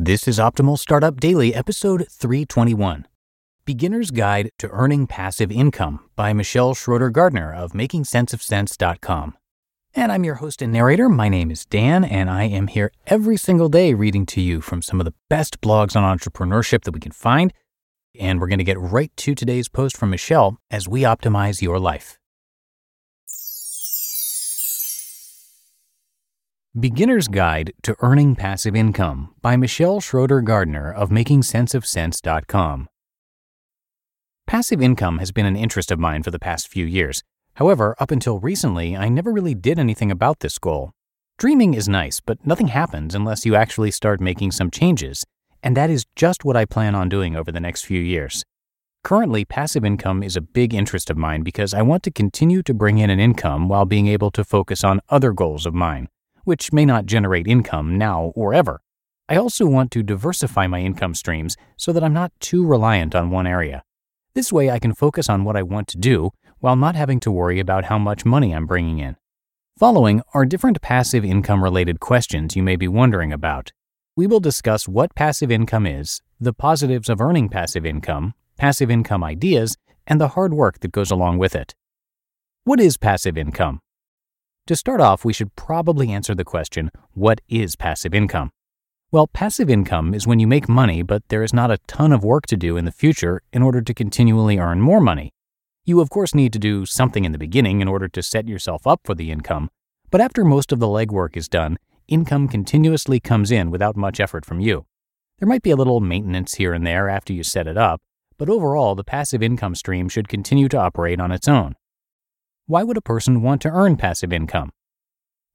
This is Optimal Startup Daily, episode 321 Beginner's Guide to Earning Passive Income by Michelle Schroeder Gardner of MakingSenseOfCents.com. And I'm your host and narrator. My name is Dan, and I am here every single day reading to you from some of the best blogs on entrepreneurship that we can find. And we're going to get right to today's post from Michelle as we optimize your life. Beginner's Guide to Earning Passive Income by Michelle Schroeder Gardner of MakingSenseOfCents.com. Passive income has been an interest of mine for the past few years. However, up until recently, I never really did anything about this goal. Dreaming is nice, but nothing happens unless you actually start making some changes, and that is just what I plan on doing over the next few years. Currently, passive income is a big interest of mine because I want to continue to bring in an income while being able to focus on other goals of mine which may not generate income now or ever. I also want to diversify my income streams so that I'm not too reliant on one area. This way, I can focus on what I want to do while not having to worry about how much money I'm bringing in. Following are different passive income related questions you may be wondering about. We will discuss what passive income is, the positives of earning passive income, passive income ideas, and the hard work that goes along with it. What is passive income? To start off, we should probably answer the question what is passive income? Well, passive income is when you make money, but there is not a ton of work to do in the future in order to continually earn more money. You, of course, need to do something in the beginning in order to set yourself up for the income, but after most of the legwork is done, income continuously comes in without much effort from you. There might be a little maintenance here and there after you set it up, but overall, the passive income stream should continue to operate on its own. Why would a person want to earn passive income?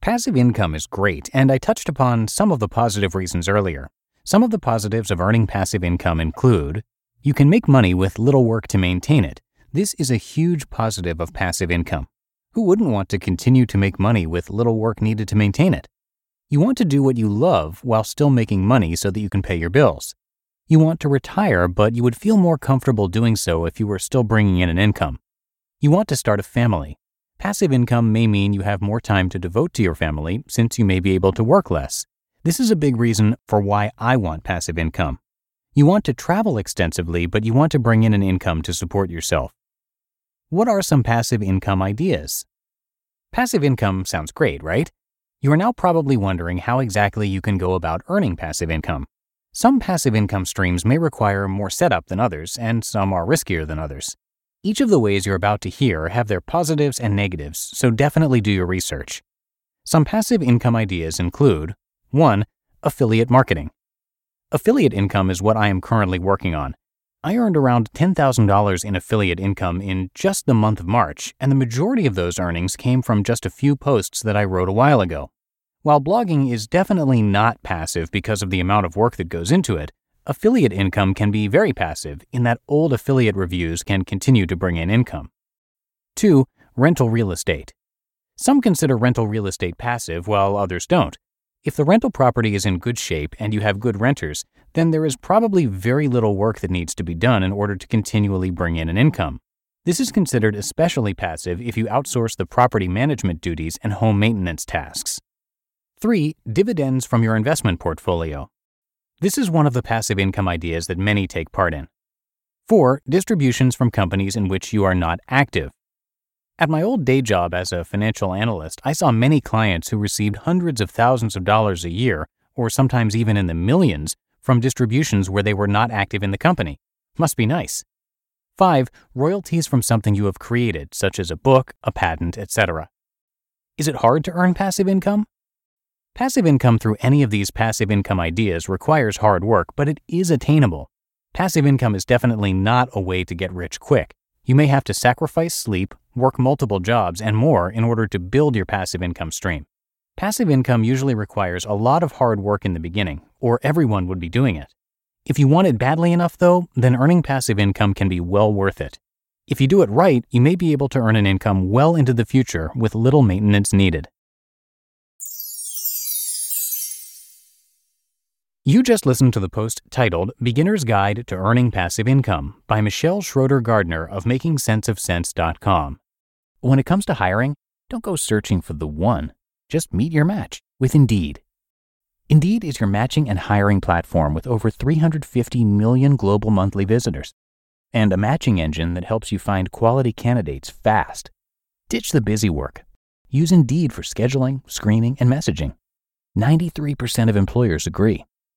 Passive income is great, and I touched upon some of the positive reasons earlier. Some of the positives of earning passive income include you can make money with little work to maintain it. This is a huge positive of passive income. Who wouldn't want to continue to make money with little work needed to maintain it? You want to do what you love while still making money so that you can pay your bills. You want to retire, but you would feel more comfortable doing so if you were still bringing in an income. You want to start a family. Passive income may mean you have more time to devote to your family since you may be able to work less. This is a big reason for why I want passive income. You want to travel extensively, but you want to bring in an income to support yourself. What are some passive income ideas? Passive income sounds great, right? You are now probably wondering how exactly you can go about earning passive income. Some passive income streams may require more setup than others, and some are riskier than others. Each of the ways you're about to hear have their positives and negatives, so definitely do your research. Some passive income ideas include 1. Affiliate marketing. Affiliate income is what I am currently working on. I earned around $10,000 in affiliate income in just the month of March, and the majority of those earnings came from just a few posts that I wrote a while ago. While blogging is definitely not passive because of the amount of work that goes into it, Affiliate income can be very passive in that old affiliate reviews can continue to bring in income. 2. Rental real estate. Some consider rental real estate passive while others don't. If the rental property is in good shape and you have good renters, then there is probably very little work that needs to be done in order to continually bring in an income. This is considered especially passive if you outsource the property management duties and home maintenance tasks. 3. Dividends from your investment portfolio. This is one of the passive income ideas that many take part in. 4. Distributions from companies in which you are not active. At my old day job as a financial analyst, I saw many clients who received hundreds of thousands of dollars a year, or sometimes even in the millions, from distributions where they were not active in the company. Must be nice. 5. Royalties from something you have created, such as a book, a patent, etc. Is it hard to earn passive income? Passive income through any of these passive income ideas requires hard work, but it is attainable. Passive income is definitely not a way to get rich quick. You may have to sacrifice sleep, work multiple jobs, and more in order to build your passive income stream. Passive income usually requires a lot of hard work in the beginning, or everyone would be doing it. If you want it badly enough, though, then earning passive income can be well worth it. If you do it right, you may be able to earn an income well into the future with little maintenance needed. You just listened to the post titled Beginner's Guide to Earning Passive Income by Michelle Schroeder Gardner of MakingSenseOfCents.com. When it comes to hiring, don't go searching for the one. Just meet your match with Indeed. Indeed is your matching and hiring platform with over 350 million global monthly visitors and a matching engine that helps you find quality candidates fast. Ditch the busy work. Use Indeed for scheduling, screening, and messaging. 93% of employers agree.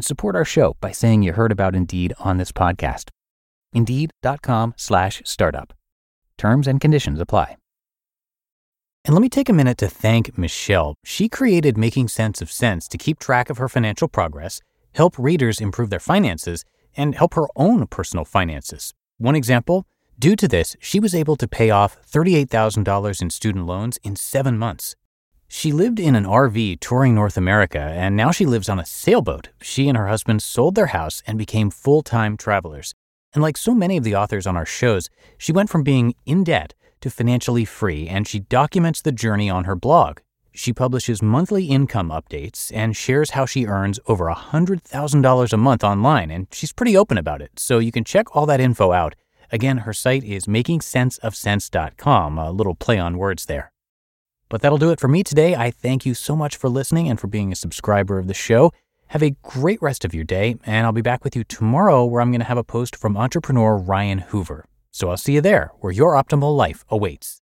and support our show by saying you heard about Indeed on this podcast. Indeed.com slash startup. Terms and conditions apply. And let me take a minute to thank Michelle. She created Making Sense of Cents to keep track of her financial progress, help readers improve their finances, and help her own personal finances. One example due to this, she was able to pay off $38,000 in student loans in seven months. She lived in an RV touring North America, and now she lives on a sailboat. She and her husband sold their house and became full time travelers. And like so many of the authors on our shows, she went from being in debt to financially free, and she documents the journey on her blog. She publishes monthly income updates and shares how she earns over $100,000 a month online, and she's pretty open about it, so you can check all that info out. Again, her site is makingsenseofcents.com, a little play on words there. But that'll do it for me today. I thank you so much for listening and for being a subscriber of the show. Have a great rest of your day, and I'll be back with you tomorrow where I'm going to have a post from entrepreneur Ryan Hoover. So I'll see you there where your optimal life awaits.